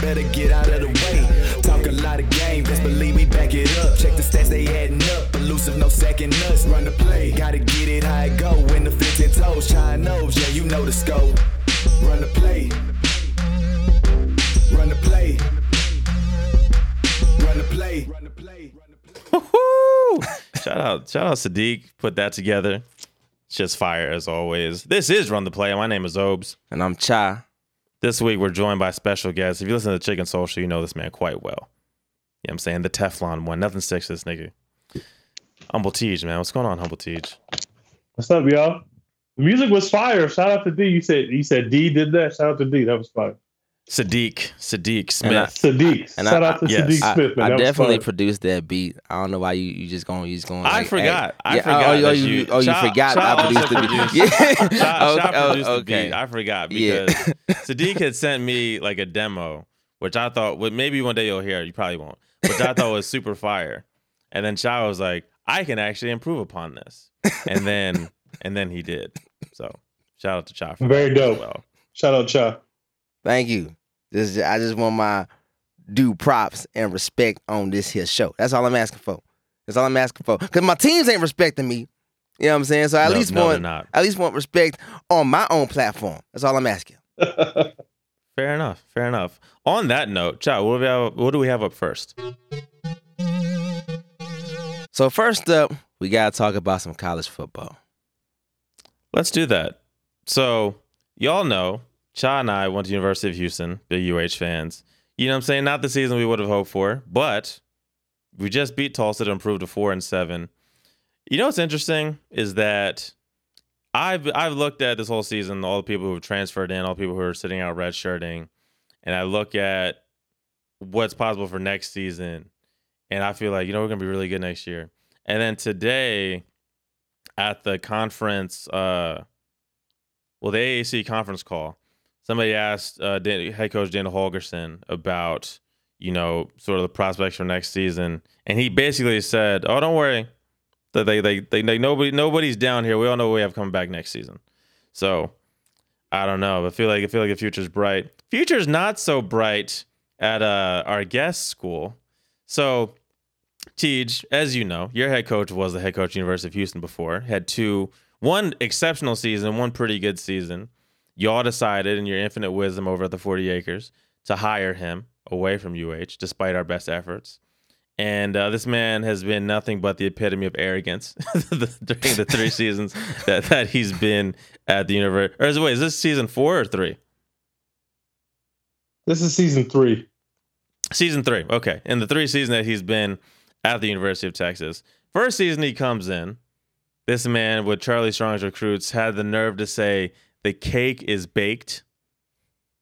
better get out of the way. Talk a lot of game, best believe we back it up. Check the stats, they adding up. Elusive, no second nuts. Run the play, gotta get it how it go. When the 15 toes, shine nose, yeah, you know the scope. Run the play. Run the play. Run the play. Run the play. Woo! shout out, shout out Sadiq, put that together. It's just fire as always. This is Run the Play. My name is Obes. And I'm Cha. This week we're joined by special guests. If you listen to the Chicken Social, you know this man quite well. Yeah, I'm saying the Teflon one. Nothing sticks to this nigga. Humble Teej, man. What's going on, Humble Teej? What's up, y'all? The music was fire. Shout out to D. You said you said D did that. Shout out to D. That was fire. Sadiq, Sadiq Smith. And I- Sadiq. And Shout I- out to yes. Sadiq Smith. Man. I That was definitely fire. produced that beat. I don't know why you, you just going you just going. I like, forgot. I yeah, oh, forgot Oh, you, oh, that you, you- oh, you Cha- forgot Cha I produced the beat. produced- Yeah. Shot, Okay, shot oh, produced the oh, beat. I forgot Yeah. because Sadiq had sent me like a demo, which I thought, well, maybe one day you'll hear. it, You probably won't, which I thought was super fire. And then Cha was like, I can actually improve upon this, and then and then he did. So shout out to Cha for Very dope. Well, Shout out Cha. Thank you. This is- I just want my due props and respect on this here show. That's all I'm asking for. That's all I'm asking for. Cause my teams ain't respecting me. You know what I'm saying? So I at No, least no, they're want not. at least want respect on my own platform. That's all I'm asking. Fair enough. Fair enough. On that note, Cha, what do we have? What do we have up first? So first up, we gotta talk about some college football. Let's do that. So, y'all know, Cha and I went to University of Houston, big UH fans. You know what I'm saying? Not the season we would have hoped for, but we just beat Tulsa to improve to four and seven. You know what's interesting is that I've I've looked at this whole season, all the people who have transferred in, all the people who are sitting out redshirting, and I look at what's possible for next season, and I feel like you know we're gonna be really good next year. And then today, at the conference, uh, well, the AAC conference call, somebody asked uh, Dan- head coach Dana Holgorsen about, you know, sort of the prospects for next season, and he basically said, "Oh, don't worry, that they, they they they nobody nobody's down here. We all know what we have coming back next season." So, I don't know. I feel like I feel like the future's bright. Future's not so bright at uh, our guest school. So, Tej, as you know, your head coach was the head coach of University of Houston before. Had two, one exceptional season, one pretty good season. Y'all decided, in your infinite wisdom over at the 40 Acres, to hire him away from UH, despite our best efforts. And uh, this man has been nothing but the epitome of arrogance during the three seasons that, that he's been at the university. Or is, wait, is this season four or three? This is season three. Season three. Okay. In the three seasons that he's been at the University of Texas. First season he comes in. This man with Charlie Strong's recruits had the nerve to say the cake is baked,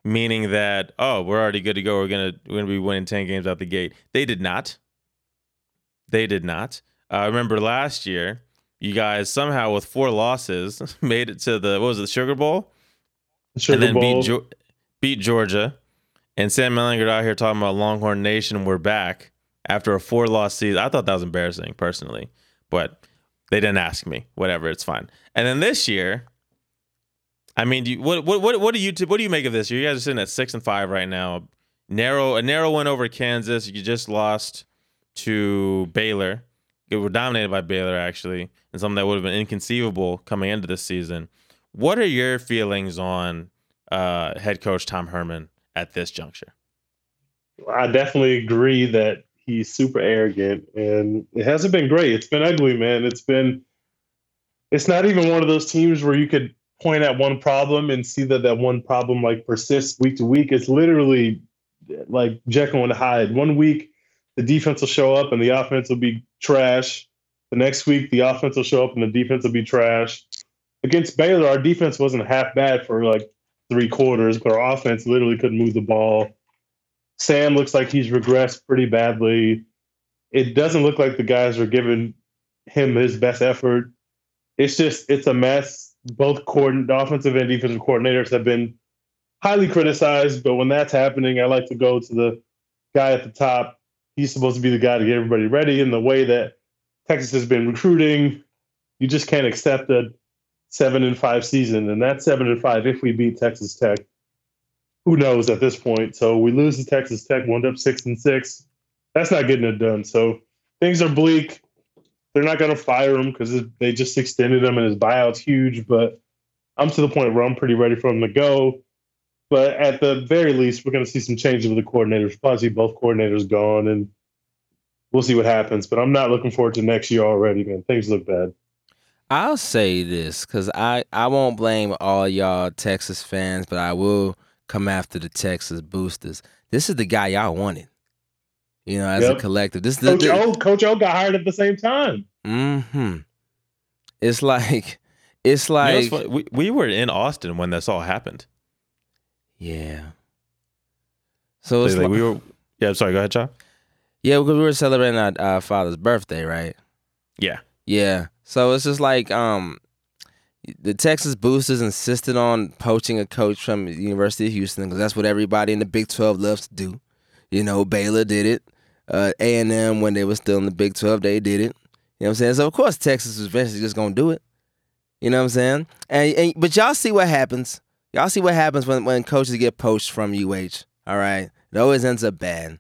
meaning that, oh, we're already good to go. We're gonna we're gonna be winning 10 games out the gate. They did not. They did not. Uh, I remember last year, you guys somehow with four losses made it to the what was it, the Sugar Bowl? Sugar and then Bowl. beat Geo- beat Georgia. And Sam Ehlinger out here talking about Longhorn Nation, we're back after a four loss season. I thought that was embarrassing personally, but they didn't ask me. Whatever, it's fine. And then this year, I mean, you, what what what what do you what do you make of this? You guys are sitting at six and five right now. Narrow a narrow win over Kansas. You just lost to Baylor. You were dominated by Baylor actually, and something that would have been inconceivable coming into this season. What are your feelings on uh, head coach Tom Herman at this juncture? I definitely agree that he's super arrogant and it hasn't been great. It's been ugly, man. It's been it's not even one of those teams where you could point at one problem and see that that one problem like persists week to week. It's literally like Jekyll and Hyde. One week the defense will show up and the offense will be trash. The next week the offense will show up and the defense will be trash. Against Baylor, our defense wasn't half bad for like three quarters, but our offense literally couldn't move the ball. Sam looks like he's regressed pretty badly. It doesn't look like the guys are giving him his best effort. It's just it's a mess. Both coordin- the offensive and defensive coordinators have been highly criticized, but when that's happening, I like to go to the guy at the top. He's supposed to be the guy to get everybody ready. In the way that Texas has been recruiting, you just can't accept a seven and five season, and that's seven and five if we beat Texas Tech who knows at this point? So we lose to Texas Tech, wound up six and six. That's not getting it done. So things are bleak. They're not going to fire him because they just extended him and his buyout's huge. But I'm to the point where I'm pretty ready for him to go. But at the very least, we're going to see some changes with the coordinators. Probably see both coordinators gone, and we'll see what happens. But I'm not looking forward to next year already, man. Things look bad. I'll say this because I, I won't blame all y'all Texas fans, but I will come after the Texas boosters. This is the guy y'all wanted. You know, as Yep. a collective. This is Coach the, O, Coach O got hired at the same time. hmm It's like it's You know, like it's we, we were in Austin when this all happened. yeah. So it's Like, like, we were. Yeah, sorry. Go ahead, Chop. yeah, because we were celebrating our, our father's birthday, right? Yeah. Yeah. So it's just like um the Texas Boosters insisted on poaching a coach from the University of Houston because that's what everybody in the Big 12 loves to do. You know, Baylor did it. Uh, A&M, when they were still in the Big 12, they did it. You know what I'm saying? So, of course, Texas was eventually just going to do it. You know what I'm saying? And, and But y'all see what happens. Y'all see what happens when, when coaches get poached from UH. All right? It always ends up bad.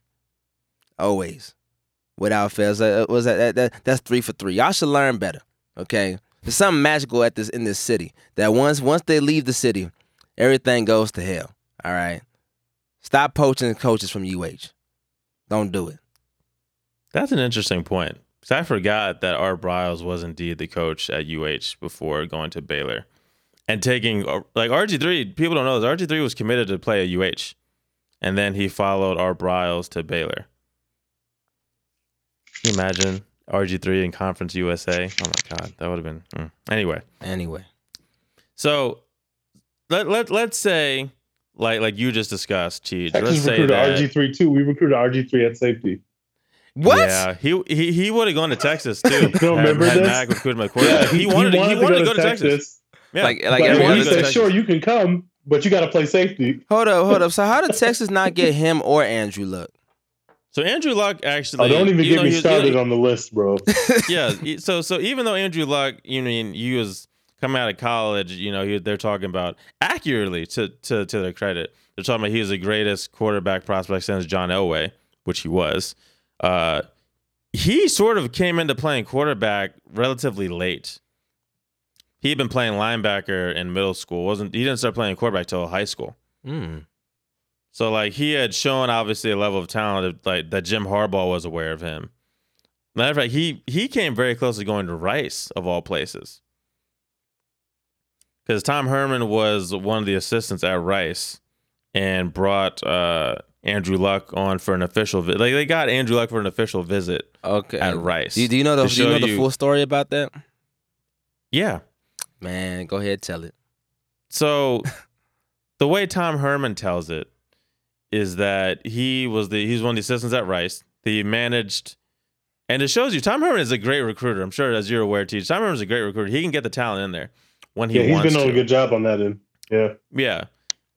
Always without fail. Was that, that, that that's three for three. Y'all should learn better. Okay, there's something magical at this in this city that once once they leave the city, everything goes to hell. All right, stop poaching coaches from UH. Don't do it. That's an interesting point. 'Cause I forgot that Art Briles was indeed the coach at UH before going to Baylor. And taking, like, RG3, people don't know this. RG3 was committed to play at UH. And then he followed Art Briles to Baylor. Can you imagine RG3 in Conference USA? Oh my God, that would have been. mm. Anyway, Anyway, so let, let, let's say, like like you just discussed, Cheech, let's say that. RG three too. We recruited RG three at safety. What? Yeah, he he, he would have gone to Texas too. don't remember had, had this? Mac recruited him at quarterback. he, wanted, he wanted to go to Texas. Yeah. Like like But everyone he said, "Sure, you can come, but you got to play safety." Hold up, hold up. So how did Texas not get him or Andrew Luck? so Andrew Luck actually. Oh, don't even you get know, me was- started you know, on the list, bro. yeah. So so even though Andrew Luck, you mean he was coming out of college, you know, he, they're talking about accurately to to to their credit. They're talking about he was the greatest quarterback prospect since John Elway, which he was. Uh, he sort of came into playing quarterback relatively late. He'd been playing linebacker in middle school. wasn't He didn't start playing quarterback till high school. Hmm. So like he had shown obviously a level of talent that, like that Jim Harbaugh was aware of him. Matter of fact, he he came very close to going to Rice of all places. Because Tom Herman was one of the assistants at Rice and brought uh, Andrew Luck on for an official visit. Like they got Andrew Luck for an official visit Okay. at Rice. Do you, do you know the do you know the you- full story about that? Yeah. Man, go ahead, tell it. So the way Tom Herman tells it is that he was the he's one of the assistants at Rice. He managed and it shows you Tom Herman is a great recruiter. I'm sure as you're aware, Teach. Tom Herman's a great recruiter. He can get the talent in there when he yeah, he's wants been to. doing a good job on that end. Yeah, Yeah.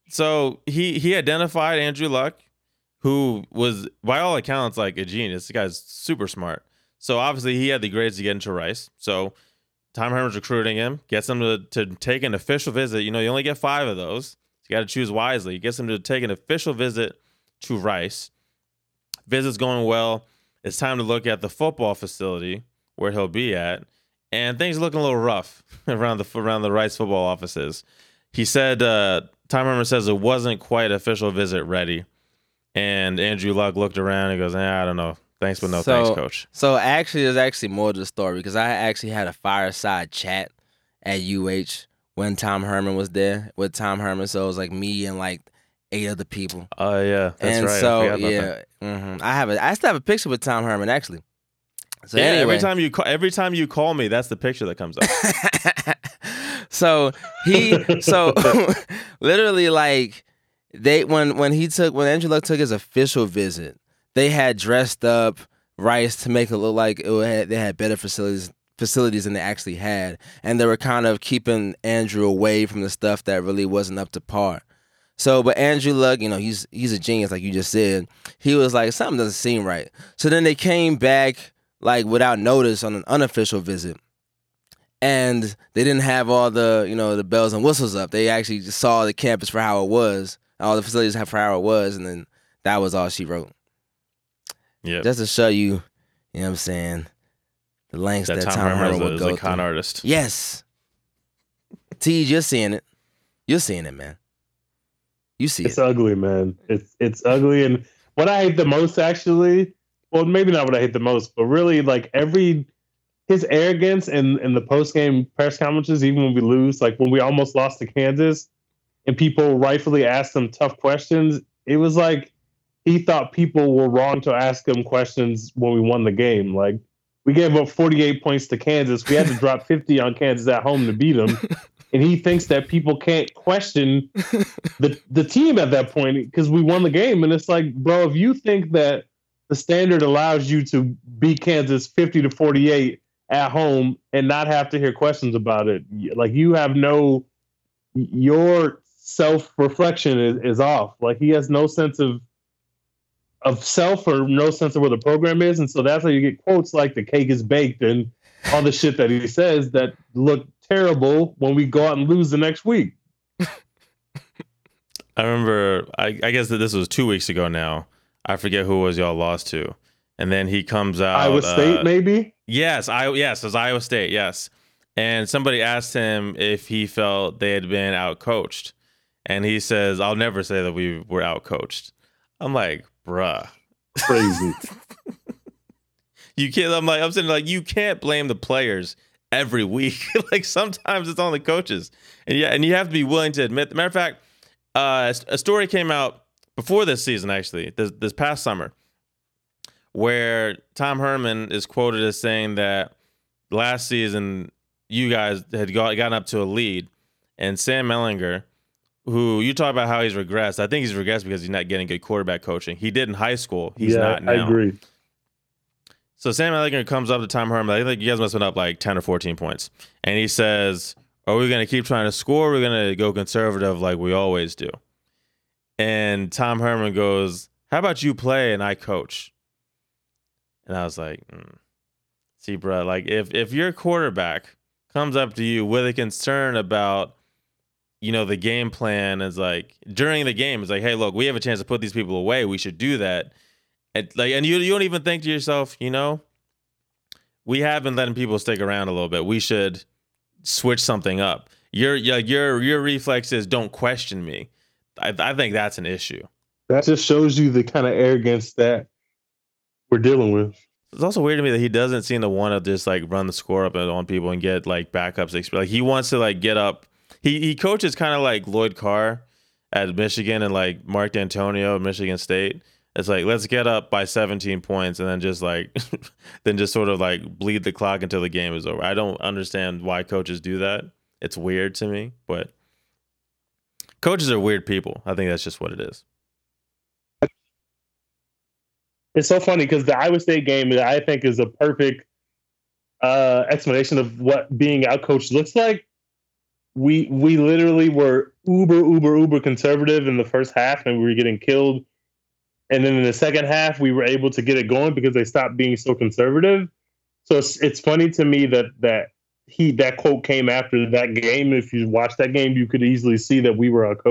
So he he identified Andrew Luck, who was by all accounts like a genius. This guy's super smart. So obviously he had the grades to get into Rice. So Tom Herman's recruiting him, gets him to, to take an official visit. You know, you only get five of those. You got to choose wisely. He gets him to take an official visit to Rice. Visit's going well. It's time to look at the football facility where he'll be at, and things looking a little rough around the around the Rice football offices. He said, uh, Tom Herman says it wasn't quite official visit ready, and Andrew Luck looked around and goes, eh, I don't know, thanks but no So- thanks, coach. So actually, there's actually more to the story because I actually had a fireside chat at UH when Tom Herman was there with Tom Herman. So it was like me and like eight other people. Oh yeah, that's and right. So that. yeah, hmm I have a I still have a picture with Tom Herman actually. So yeah, anyway, every time you call, every time you call me, that's the picture that comes up. so he so literally like they when when he took when Andrew Luck took his official visit, they had dressed up Rice to make it look like it had, they had better facilities facilities than they actually had, and they were kind of keeping Andrew away from the stuff that really wasn't up to par. So, but Andrew Luck, you know, he's he's a genius, like you just said. He was like, something doesn't seem right. So then they came back like without notice on an unofficial visit, and they didn't have all the you know the bells and whistles up. They actually just saw the campus for how it was. All the facilities for how it was, and then that was all she wrote. Yeah. Just to show you, you know what I'm saying, the lengths that, that Tom, Tom Herman Herman is a, would go a con through. artist. Yes. T, you're seeing it. You're seeing it, man. You see It's it. ugly, man. It's it's ugly, and what I hate the most, actually, well, maybe not what I hate the most, but really, like every his arrogance and in, in the post game press conferences, even when we lose, like when we almost lost to Kansas, and people rightfully asked him tough questions, it was like he thought people were wrong to ask him questions when we won the game. Like we gave up 48 points to Kansas, we had to drop 50 on Kansas at home to beat them. And he thinks that people can't question the the team at that point because we won the game. And it's like, bro, if you think that the standard allows you to beat Kansas 50 to 48 at home and not have to hear questions about it, like you have no your self reflection is, is off. Like he has no sense of of self or no sense of where the program is. And so that's how you get quotes like the cake is baked and all the shit that he says that look terrible when we go out and lose the next week. I remember, I, I guess that this was two weeks ago now. I forget who it was y'all lost to. And then he comes out. Iowa State, uh, maybe? Yes, I yes, it was Iowa State, yes. And somebody asked him if he felt they had been outcoached. And he says, I'll never say that we were outcoached. I'm like, bruh. Crazy. You can't I'm like I'm saying like you can't blame the players every week. like sometimes it's on the coaches. And yeah, and you have to be willing to admit. Matter of fact, uh, a story came out before this season, actually, this this past summer, where Tom Herman is quoted as saying that last season you guys had got, gotten up to a lead, and Sam Ehlinger, who you talk about how he's regressed, I think he's regressed because he's not getting good quarterback coaching. He did in high school. He's yeah, not now. I agree. So Sam Ehlinger comes up to Tom Herman. I think you guys must have been up like 10 or 14 points. And he says, Are we going to keep trying to score? Or are we going to go conservative like we always do? And Tom Herman goes, How about you play and I coach? And I was like, mm. See, bro, like if, if your quarterback comes up to you with a concern about, you know, the game plan is like during the game, it's like, hey, look, we have a chance to put these people away. We should do that. And like, and you you don't even think to yourself, you know, we have been letting people stick around a little bit. We should switch something up. Your your your your reflex is don't question me. I, I think that's an issue. That just shows you the kind of arrogance that we're dealing with. It's also weird to me that he doesn't seem to want to just like run the score up on people and get like backups. Like he wants to like get up. He he coaches kind of like Lloyd Carr at Michigan and like Mark Dantonio at Michigan State. It's like let's get up by 17 points and then just like then just sort of like bleed the clock until the game is over. I don't understand why coaches do that. It's weird to me, but coaches are weird people. I think that's just what it is. It's so funny because the Iowa State game, I think, is a perfect uh, explanation of what being outcoached looks like. We we literally were uber uber uber conservative in the first half, and we were getting killed. And then in the second half, we were able to get it going because they stopped being so conservative. So it's it's funny to me that that he that quote came after that game. If you watch that game, you could easily see that we were out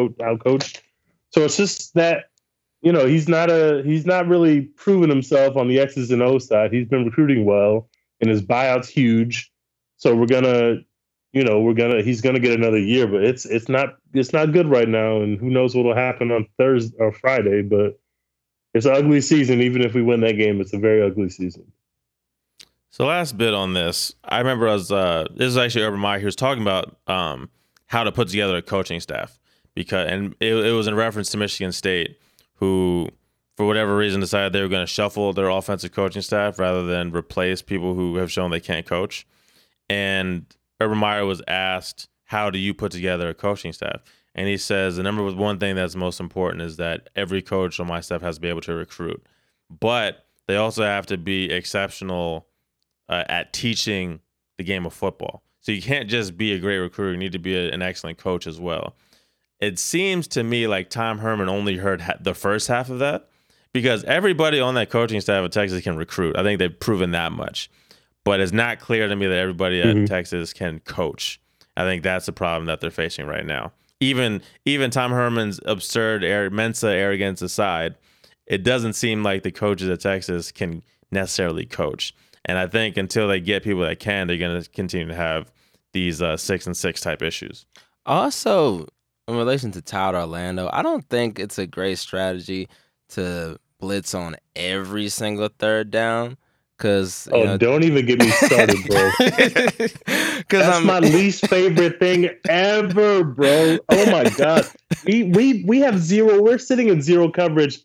coached. So it's just that you know he's not a he's not really proven himself on the X's and O side. He's been recruiting well, and his buyout's huge. So we're gonna, you know, we're gonna he's gonna get another year, but it's it's not it's not good right now, and who knows what'll happen on Thursday or Friday. But it's an ugly season. Even if we win that game, it's a very ugly season. So last bit on this, I remember as uh, this is actually Urban Meyer. He was talking about um, how to put together a coaching staff because, and it, it was in reference to Michigan State, who for whatever reason decided they were going to shuffle their offensive coaching staff rather than replace people who have shown they can't coach. And Urban Meyer was asked, "How do you put together a coaching staff?" And he says the number one thing that's most important is that every coach on my staff has to be able to recruit, but they also have to be exceptional uh, at teaching the game of football. So you can't just be a great recruiter; you need to be a, an excellent coach as well. It seems to me like Tom Herman only heard ha- the first half of that because everybody on that coaching staff at Texas can recruit. I think they've proven that much, but it's not clear to me that everybody at Mhm. Texas can coach. I think that's the problem that they're facing right now. even even Tom Herman's absurd air, Mensa arrogance aside, it doesn't seem like the coaches at Texas can necessarily coach. And I think until they get people that can, they're going to continue to have these uh, six and six type issues. Also, in relation to Todd Orlando, I don't think it's a great strategy to blitz on every single third down. Cause oh, know, don't even get me started, bro. That's I'm, my least favorite thing ever, bro. Oh my god, we we we have zero. We're sitting in zero coverage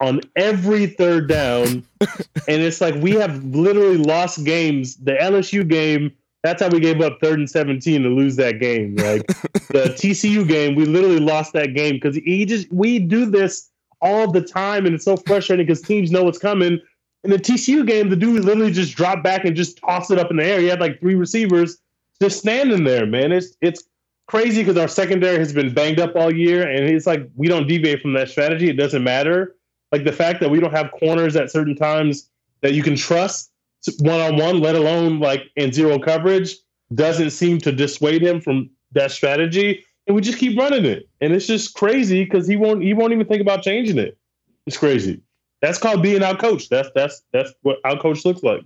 on every third down, and it's like we have literally lost games. The LSU game, that's how we gave up third and seventeen to lose that game. Like the TCU game, we literally lost that game because he just we do this all the time, and it's so frustrating because teams know what's coming in the TCU game, the dude literally just dropped back and just tossed it up in the air. He had like three receivers just standing there, man. It's it's crazy because our secondary has been banged up all year, and it's like we don't deviate from that strategy. It doesn't matter. Like the fact that we don't have corners at certain times that you can trust one on one, let alone like in zero coverage, doesn't seem to dissuade him from that strategy. And we just keep running it, and it's just crazy because he won't he won't even think about changing it. It's crazy. That's called being out coached. That's that's that's what out coach looks like.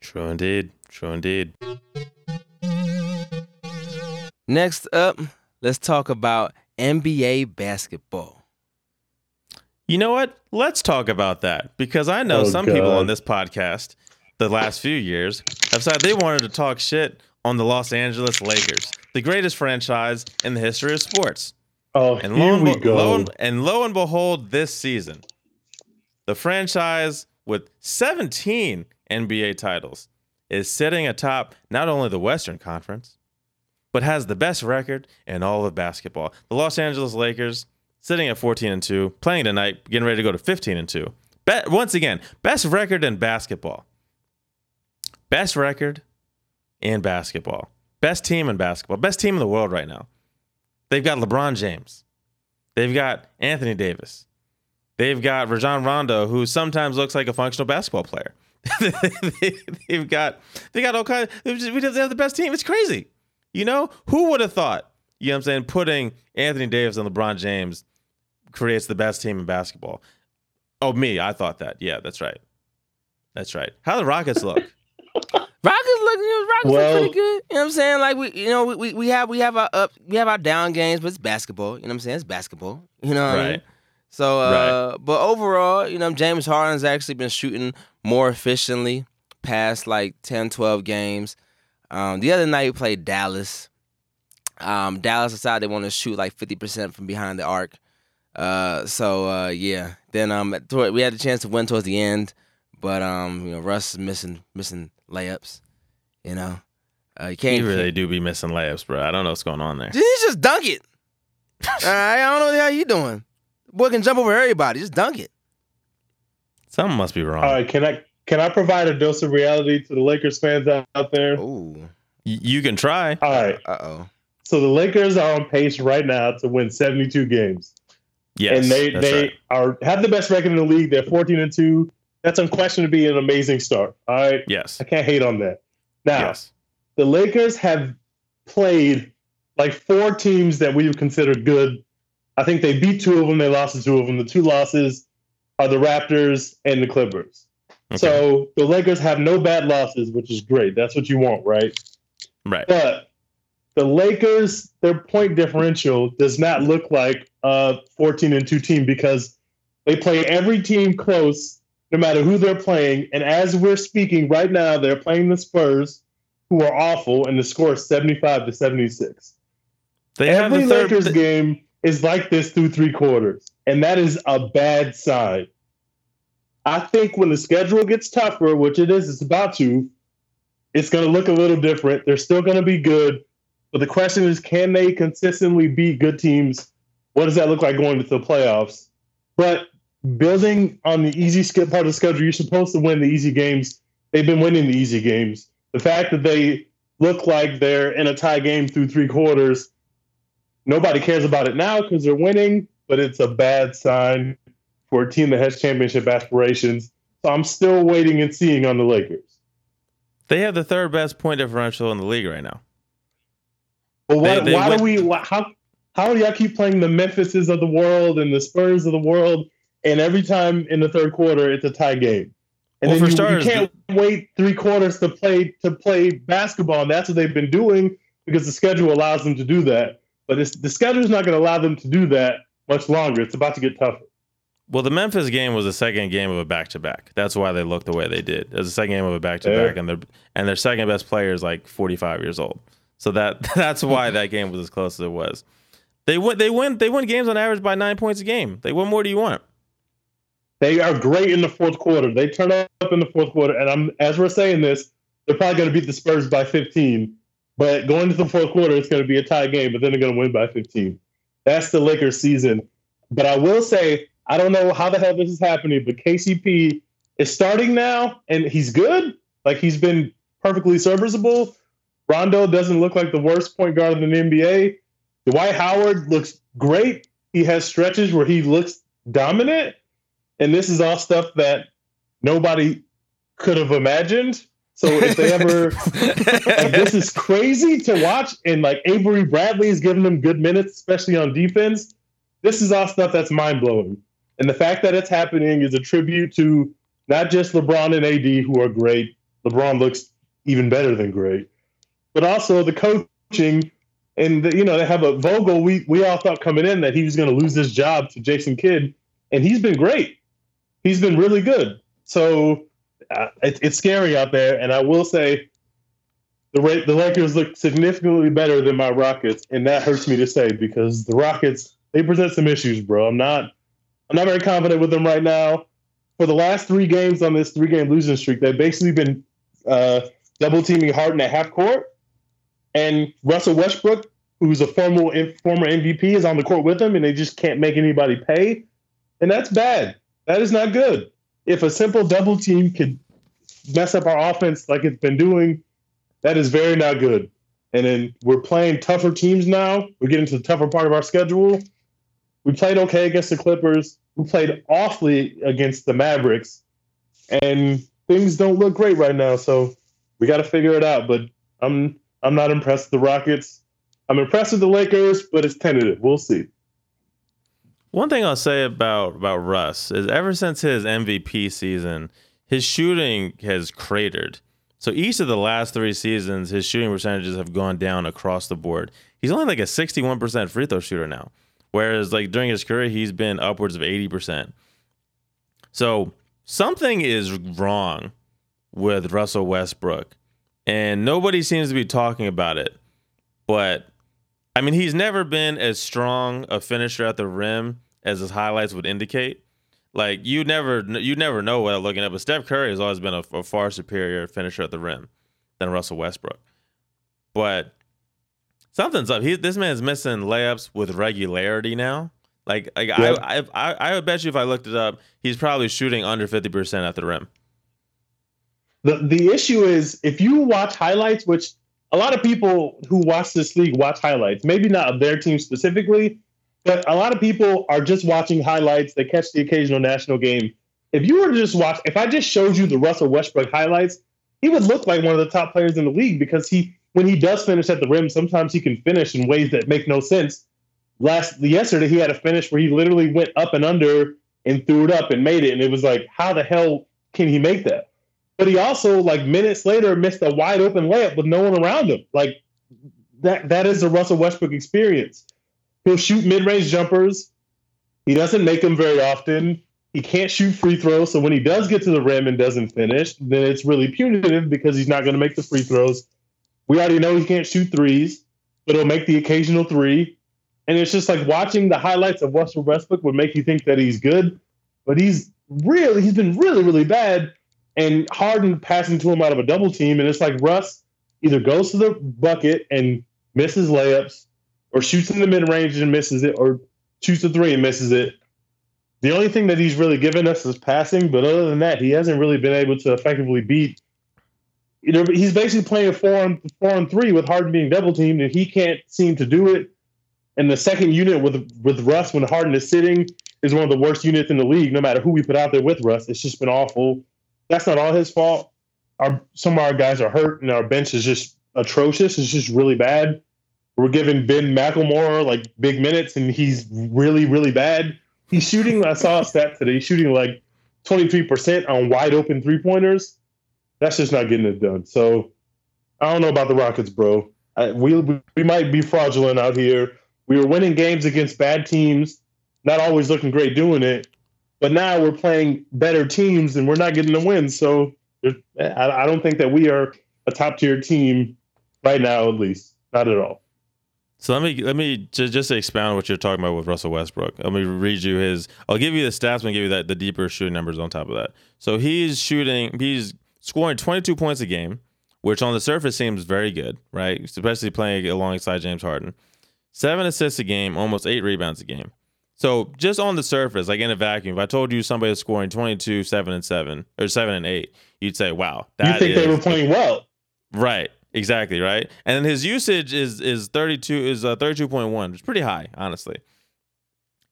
True indeed. True indeed. Next up, let's talk about NBA basketball. You know what? Let's talk about that because I know oh, some God. people on this podcast the last few years have said they wanted to talk shit on the Los Angeles Lakers, the greatest franchise in the history of sports. Oh, and here lo and, we go. Lo and, and lo and behold, this season, the franchise with 17 NBA titles is sitting atop not only the Western Conference, but has the best record in all of basketball. The Los Angeles Lakers sitting at 14 and 2, playing tonight, getting ready to go to 15 and 2. Be- once again, best record in basketball. Best record in basketball. Best team in basketball. Best team in the world right now. They've got LeBron James. They've got Anthony Davis. They've got Rajon Rondo, who sometimes looks like a functional basketball player. they've got they got all kinds. Of, we have the best team. It's crazy. You know who would have thought? You know what I'm saying? Putting Anthony Davis and LeBron James creates the best team in basketball. Oh, me. I thought that. Yeah, that's right. That's right. How the Rockets look? Rockets look, you know, Rockets well, look pretty good. You know what I'm saying? Like we, you know, we, we have we have our up, we have our down games, but it's basketball. You know what I'm saying? It's basketball. You know, what right? I mean? So, uh, right. but overall, you know, James Harden's actually been shooting more efficiently past like 10, 12 games. Um, the other night we played Dallas. Um, Dallas decided they want to shoot like 50% from behind the arc. Uh, so uh, yeah, then um, we had a chance to win towards the end, but um, you know, Russ is missing missing layups. You know, uh, you can't. You really do be missing layups, bro. I don't know what's going on there. He's just dunk it. All right, I don't know how you doing. Boy can jump over everybody. Just dunk it. Something must be wrong. All right, can I can I provide a dose of reality to the Lakers fans out, out there? Ooh. You can try. All right. Uh oh. So the Lakers are on pace right now to win 72 games. Yes, and they they right. are have the best record in the league. They're 14 and two. That's unquestionably an amazing start. All right. Yes. I can't hate on that. Now, yes. the Lakers have played like four teams that we have considered good I think they beat two of them. They lost to two of them. The two losses are the Raptors and the Clippers. Okay. So the Lakers have no bad losses, which is great. That's what you want, right? Right. But the Lakers, their point differential does not look like a 14 and 2 team because they play every team close no matter who they're playing. And as we're speaking right now, they're playing the Spurs, who are awful, and the score is 75 to 76. They every Lakers game is like this through three quarters, and that is a bad sign. I think when the schedule gets tougher, which it is, it's about to, it's going to look a little different. They're still going to be good, but the question is, can they consistently beat good teams? What does that look like going to the playoffs? But building on the easy skip part of the schedule, you're supposed to win the easy games. They've been winning the easy games. The fact that they look like they're in a tie game through three quarters nobody cares about it now because they're winning, but it's a bad sign for a team that has championship aspirations. So I'm still waiting and seeing on the Lakers. They have the third best point differential in the league right now. Well, why, they, they why do we? Why, how how do y'all keep playing the Memphises of the world and the Spurs of the world, and every time in the third quarter it's a tie game? And Well, then for you, starters, you can't wait three quarters to play to play basketball, and that's what they've been doing because the schedule allows them to do that. But it's, the schedule is not going to allow them to do that much longer. It's about to get tougher. Well, the Memphis game was the second game of a back to back. That's why they looked the way they did. It was the second game of a back to back, and their and their second best player is like forty five years old. So that that's why that game was as close as it was. They win. They win. They win games on average by nine points a game. They what more do you want? They are great in the fourth quarter. They turn up in the fourth quarter, and I'm as we're saying this, they're probably going to beat the Spurs by 15. But going to the fourth quarter, it's going to be a tie game, but then they're going to win by 15. That's the Lakers season. But I will say, I don't know how the hell this is happening, but KCP is starting now, and he's good. Like he's been perfectly serviceable. Rondo doesn't look like the worst point guard in the NBA. Dwight Howard looks great. He has stretches where he looks dominant. And this is all stuff that nobody could have imagined. So if they ever like, this is crazy to watch, and like Avery Bradley is giving them good minutes, especially on defense. This is all stuff that's mind blowing, and the fact that it's happening is a tribute to not just LeBron and AD, who are great. LeBron looks even better than great, but also the coaching. And the, you know they have a Vogel. We we all thought coming in that he was going to lose his job to Jason Kidd, and he's been great. He's been really good. So uh, it, it's scary out there, and I will say the the Lakers look significantly better than my Rockets, and that hurts me to say because the Rockets they present some issues, bro. I'm not I'm not very confident with them right now. For the last three games on this three game losing streak, they've basically been uh, double teaming Harden at half court, and Russell Westbrook, who's a former former MVP, is on the court with them, and they just can't make anybody pay, and that's bad. That is not good. If a simple double team could mess up our offense like it's been doing, that is very not good. And then we're playing tougher teams now. We're getting to the tougher part of our schedule. We played okay against the Clippers. We played awfully against the Mavericks. And things don't look great right now. So we got to figure it out. But I'm I'm not impressed with the Rockets. I'm impressed with the Lakers, but it's tentative. We'll see. One thing I'll say about about Russ is ever since his MVP season, his shooting has cratered. So each of the last three seasons, his shooting percentages have gone down across the board. He's only like a 61% free throw shooter now, whereas like during his career, he's been upwards of 80%. So something is wrong with Russell Westbrook, and nobody seems to be talking about it. But I mean, he's never been as strong a finisher at the rim as his highlights would indicate. Like you never, you never know without looking at. But Steph Curry has always been a, a far superior finisher at the rim than Russell Westbrook. But something's up. He, this man's missing layups with regularity now. Like, like Yep. I, I, I, I would bet you if I looked it up, he's probably shooting under fifty percent at the rim. The the issue is if you watch highlights, which a lot of people who watch this league watch highlights, maybe not of their team specifically, but a lot of people are just watching highlights. They catch the occasional national game. If you were to just watch, if I just showed you the Russell Westbrook highlights, he would look like one of the top players in the league because he, when he does finish at the rim, sometimes he can finish in ways that make no sense. Last yesterday, he had a finish where he literally went up and under and threw it up and made it, and it was like, how the hell can he make that? But he also, like minutes later, missed a wide open layup with no one around him. Like that, that is the Russell Westbrook experience. He'll shoot mid-range jumpers. He doesn't make them very often. He can't shoot free throws. So when he does get to the rim and doesn't finish, then it's really punitive because he's not going to make the free throws. We already know he can't shoot threes, but he'll make the occasional three. And it's just like watching the highlights of Russell Westbrook would make you think that he's good, but he's really he's been really really bad. And Harden passing to him out of a double team, and it's like Russ either goes to the bucket and misses layups, or shoots in the mid range and misses it, or shoots a three and misses it. The only thing that he's really given us is passing, but other than that, he hasn't really been able to effectively beat. You know, he's basically playing four on four on three with Harden being double teamed, and he can't seem to do it. And the second unit with with Russ when Harden is sitting is one of the worst units in the league. No matter who we put out there with Russ, it's just been awful. That's not all his fault. Our some of our guys are hurt, and our bench is just atrocious. It's just really bad. we're giving Ben McLemore like big minutes, and he's really really bad. He's shooting. I saw a stat today. He's shooting like 23% on wide open three pointers. That's just not getting it done. So I don't know about the Rockets, bro. I, we we might be fraudulent out here. We were winning games against bad teams, not always looking great doing it. But now we're playing better teams and we're not getting the wins. So I, don't think that we are a top tier team right now, at least. Not at all. So let me let me just, just expound what you're talking about with Russell Westbrook. Let me read you his. I'll give you the stats and give you that the deeper shooting numbers on top of that. So he's shooting. He's scoring 22 points a game, which on the surface seems very good, right? Especially playing alongside James Harden. Seven assists a game, almost eight rebounds a game. So just on the surface, like in a vacuum, if I told you somebody was scoring 22, 7 and 7 or 7 and 8, you'd say, "Wow, that You think is, they were playing well." Right. Exactly, right? And then his usage is is 32 is uh, 32.1. is pretty high, honestly.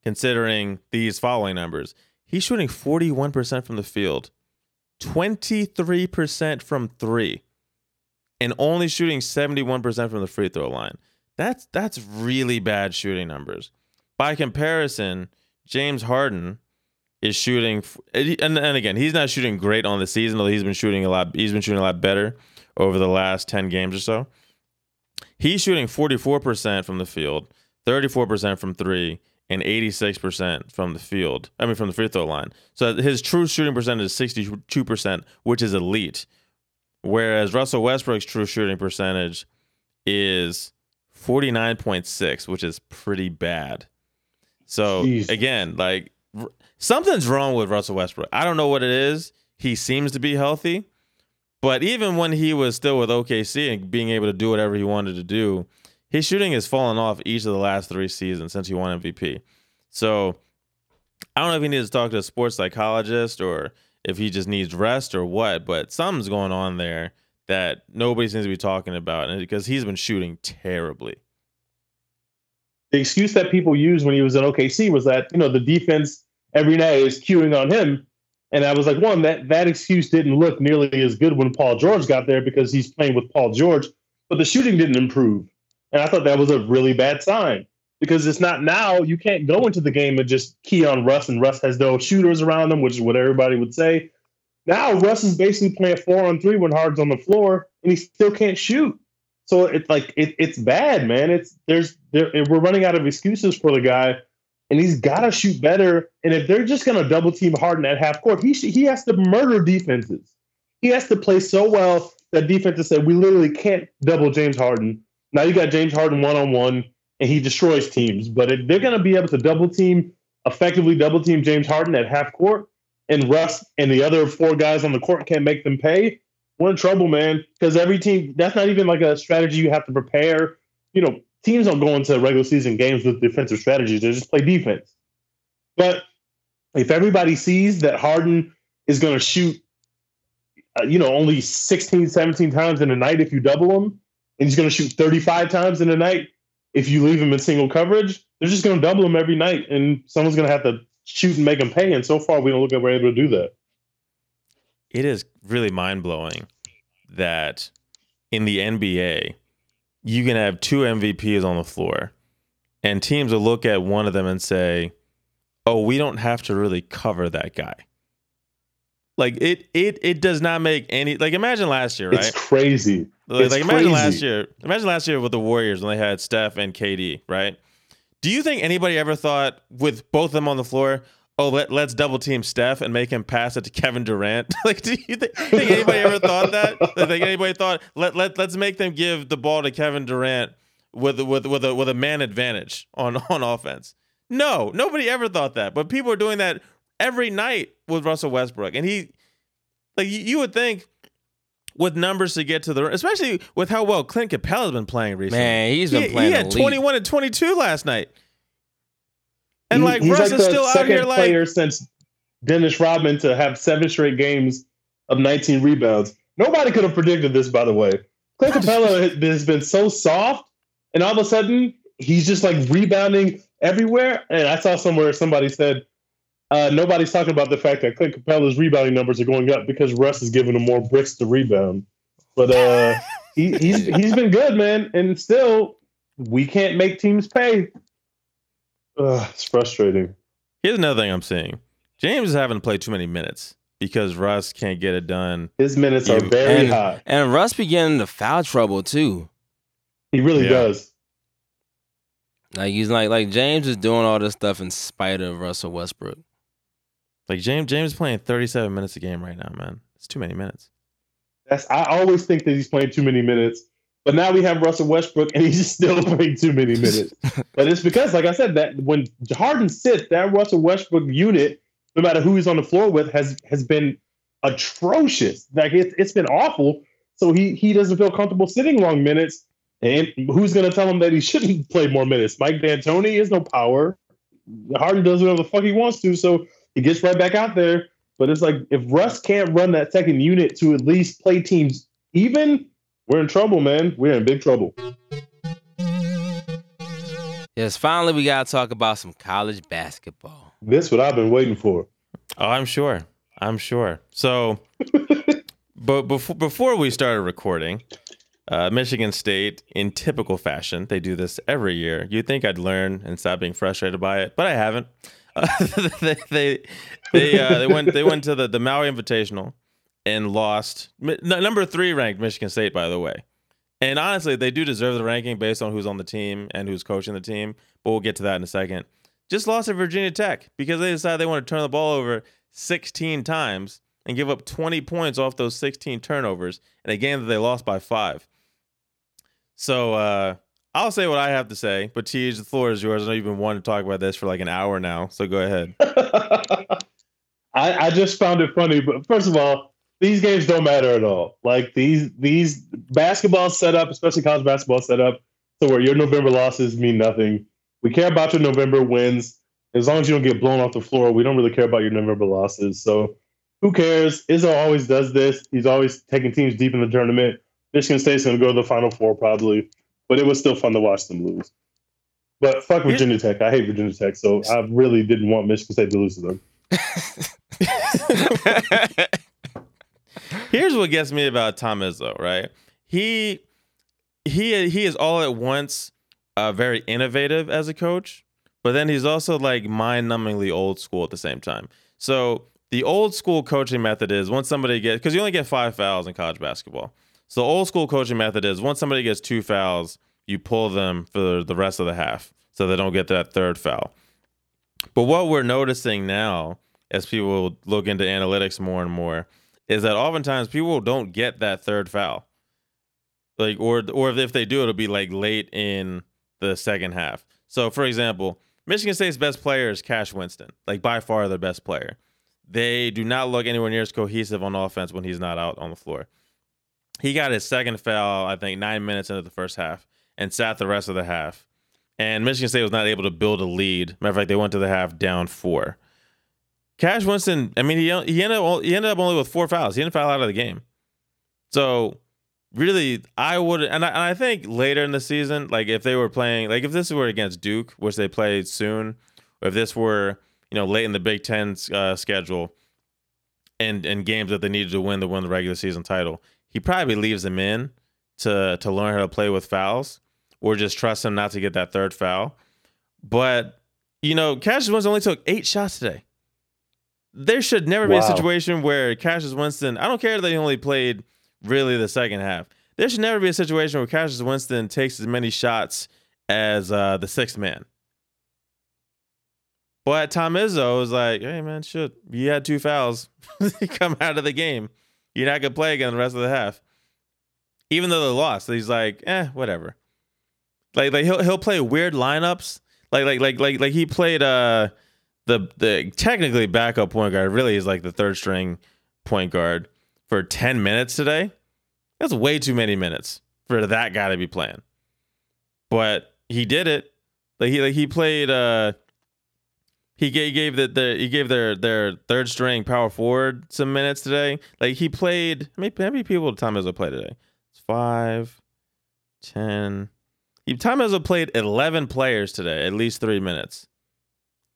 Considering these following numbers. He's shooting 41% from the field, 23% from 3, and only shooting 71% from the free throw line. That's that's really bad shooting numbers. By comparison, James Harden is shooting, and, and again, he's not shooting great on the season. Though he's been shooting a lot. He's been shooting a lot better over the last ten games or so. He's shooting 44% from the field, 34% from three, and 86% from the field. I mean, from the free throw line. So his true shooting percentage is 62%, which is elite. Whereas Russell Westbrook's true shooting percentage is 49.6, which is pretty bad. So Jeez. again, like something's wrong with Russell Westbrook. I don't know what it is. He seems to be healthy, but even when he was still with OKC and being able to do whatever he wanted to do, his shooting has fallen off each of the last three seasons since he won MVP. So I don't know if he needs to talk to a sports psychologist or if he just needs rest or what, but something's going on there that nobody seems to be talking about because he's been shooting terribly the excuse that people used when he was in OKC was that you know the defense every night is queuing on him, and I was like, one that that excuse didn't look nearly as good when Paul George got there because he's playing with Paul George, but the shooting didn't improve, and I thought that was a really bad sign because it's not now. You can't go into the game and just key on Russ, and Russ has no shooters around him, which is what everybody would say. Now Russ is basically playing four on three when Harden's on the floor, and he still can't shoot. So it's like it, it's bad, man. It's there's there, we're running out of excuses for the guy, and he's got to shoot better. And if they're just going to double team Harden at half court, he he has to murder defenses. He has to play so well that defenses say we literally can't double James Harden. Now you got James Harden one on one, and he destroys teams. But if they're going to be able to double team effectively double team James Harden at half court, and Russ and the other four guys on the court can't make them pay, we're in trouble, man. Because every team, that's not even like a strategy you have to prepare. You know, teams don't go into regular season games with defensive strategies; they just play defense. But if everybody sees that Harden is going to shoot, uh, you know, only 16, 17 times in a night if you double him, and he's going to shoot 35 times in a night if you leave him in single coverage, they're just going to double him every night, and someone's going to have to shoot and make him pay. And so far, we don't look like we're able to do that it is really mind blowing that in the NBA, you can have two MVPs on the floor, and teams will look at one of them and say, "Oh, we don't have to really cover that guy." Like it, it, it does not make any. Like imagine last year, right? It's crazy. Like, it's like imagine crazy. last year. Imagine last year with the Warriors when they had Steph and KD, right? Do you think anybody ever thought with both of them on the floor, oh, let, let's double team Steph and make him pass it to Kevin Durant. like, do you think, think anybody ever thought that? I think anybody thought let let let's make them give the ball to Kevin Durant with with with a with a man advantage on on offense. No, nobody ever thought that. But people are doing that every night with Russell Westbrook, and he like you, you would think. With numbers to get to the, especially with how well Clint Capela's been playing recently. Man, he's been he, playing. He had elite. 21 and 22 last night. And like he's Russ like is still out here like player since Dennis Rodman to have seven straight games of 19 rebounds. Nobody could have predicted this, by the way. Clint Capela has been so soft, and all of a sudden he's just like rebounding everywhere. And I saw somewhere somebody said uh, nobody's talking about the fact that Clint Capela's rebounding numbers are going up because Russ is giving him more bricks to rebound. But uh, he, he's he's been good, man, and still we can't make teams pay. Ugh, it's frustrating. Here's another thing I'm seeing. James is having to play too many minutes because Russ can't get it done. His minutes are very and, high. and Russ began to foul trouble too. He really Yeah. does. Like he's like like James is doing all this stuff in spite of Russell Westbrook. Like James James is playing 37 minutes a game right now, man. It's too many minutes. That's I always think that he's playing too many minutes. But now we have Russell Westbrook and he's still playing too many minutes. but it's because, like I said, that when Harden sits, that Russell Westbrook unit, no matter who he's on the floor with, has has been atrocious. Like it's it's been awful. So he he doesn't feel comfortable sitting long minutes. And who's gonna tell him that he shouldn't play more minutes? Mike D'Antoni has no power. Harden does whatever the fuck he wants to, so he gets right back out there. But it's like if Russ can't run that second unit to at least play teams even, we're in trouble, man. We're in big trouble. Yes, finally we gotta talk about some college basketball. This what I've been waiting for. Oh, I'm sure. I'm sure. So, but before before we started recording, uh, Michigan State, in typical fashion, they do this every year. You'd think I'd learn and stop being frustrated by it, but I haven't. Uh, they they they, uh, they went they went to the, the Maui Invitational and lost. Number three ranked Michigan State, by the way. And honestly, they do deserve the ranking based on who's on the team and who's coaching the team. But we'll get to that in a second. Just lost to Virginia Tech because they decided they want to turn the ball over 16 times and give up 20 points off those 16 turnovers in a game that they lost by five. So uh, I'll say what I have to say, but Tej, the floor is yours. I know you've been wanting to talk about this for like an hour now, so go ahead. I, I just found it funny, but first of all, these games don't matter at all. Like these these basketball setup, especially college basketball setup, so where your November losses mean nothing. We care about your November wins. As long as you don't get blown off the floor, we don't really care about your November losses. So who cares? Izzo always does this. He's always taking teams deep in the tournament. Michigan State's going to go to the Final Four probably, but it was still fun to watch them lose. But fuck Virginia Tech. I hate Virginia Tech, so I really didn't want Michigan State to lose to them. Here's what gets me about Tom Izzo, right? He he he is all at once uh, very innovative as a coach, but then he's also like mind-numbingly old school at the same time. So the old school coaching method is once somebody gets because you only get five fouls in college basketball. So the old school coaching method is once somebody gets two fouls, you pull them for the rest of the half so they don't get that third foul. But what we're noticing now, as people look into analytics more and more, is that oftentimes people don't get that third foul. Like, or or if they do, it'll be like late in the second half. So, for example, Michigan State's best player is Cash Winston, like by far their best player. They do not look anywhere near as cohesive on offense when he's not out on the floor. He got his second foul, I think, nine minutes into the first half, and sat the rest of the half. And Michigan State was not able to build a lead. Matter of fact, they went to the half down four. Cash Winston, I mean, he he ended up, he ended up only with four fouls. He didn't foul out of the game. So really, I would, and I, and I think later in the season, like if they were playing, like if this were against Duke, which they played soon, if this were you know late in the Big Ten uh, schedule, and and games that they needed to win to win the regular season title, he probably leaves them in to to learn how to play with fouls, or just trust him not to get that third foul. But you know, Cash Winston only took eight shots today. There should never be a situation where Cassius Winston. I don't care that he only played really the second half. There should never be a situation where Cassius Winston takes as many shots as uh, the sixth man. But Tom Izzo was like, "Hey man, shit, you had two fouls. you come out of the game. You're not gonna play again the rest of the half." Even though they lost, he's like, "Eh, whatever." Like, like he'll he'll play weird lineups. Like, like, like, like, like he played uh the the technically backup point guard. Really, is like the third string point guard for 10 minutes today. That's way too many minutes for that guy to be playing. But he did it. Like he like he played uh he gave, gave the, the he gave their their third string power forward some minutes today. Like he played how many, how many people did Tom Izzo play today? It's five, ten. He Tom Izzo played eleven players today, at least three minutes.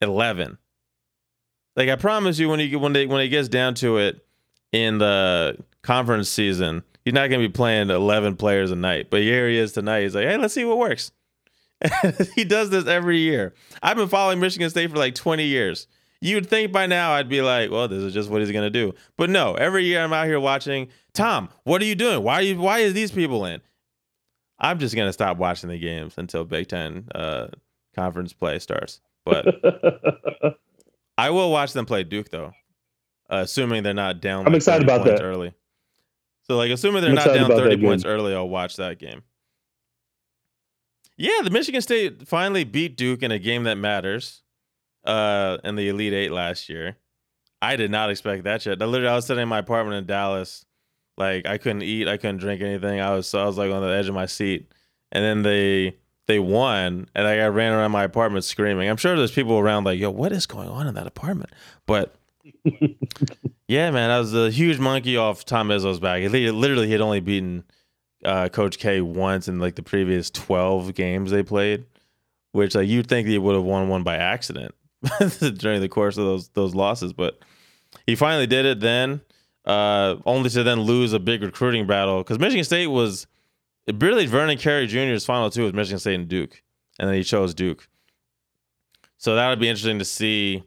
Eleven. Like I promise you, when he when they when it gets down to it in the conference season, he's not gonna be playing eleven players a night. But here he is tonight. He's like, hey, let's see what works. he does this every year. I've been following Michigan State for like 20 years. You'd think by now I'd be like, well, this is just what he's gonna do. But no, every year I'm out here watching. Tom, what are you doing? Why are you? Why is these people in? I'm just gonna stop watching the games until Big Ten uh, conference play starts. But I will watch them play Duke though, uh, assuming they're not down. I'm excited about that. early. So like, assuming they're I'm not down 30 points early, I'll watch that game. Yeah, the Michigan State finally beat Duke in a game that matters, uh, in the Elite Eight last year. I did not expect that shit. I literally, I was sitting in my apartment in Dallas, like I couldn't eat, I couldn't drink anything. I was, I was like on the edge of my seat, and then they they won, and I ran around my apartment screaming. I'm sure there's people around like, "Yo, what is going on in that apartment?" But yeah, man, I was a huge monkey off Tom Izzo's back. He literally he had only beaten uh, Coach K once in like the previous 12 games they played, which like you'd think he would have won one by accident during the course of those those losses, but he finally did it then, uh, only to then lose a big recruiting battle because Michigan State was really Vernon Carey Jr.'s final two was Michigan State and Duke, and then he chose Duke. So that would be interesting to see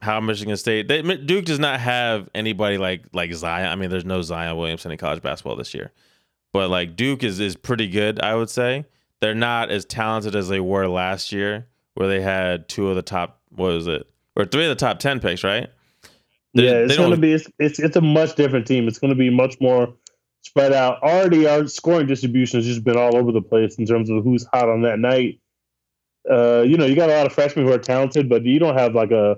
how Michigan State they, Duke does not have anybody like like Zion. I mean, there's no Zion Williamson in college basketball this year, but like Duke is is pretty good. I would say they're not as talented as they were last year, where they had two of the top what was it or three of the top ten picks, right? They- yeah, it's going to be it's, it's it's a much different team. It's going to be much more spread out. Already, our scoring distribution has just been all over the place in terms of who's hot on that night. Uh, you know, you got a lot of freshmen who are talented, but you don't have like a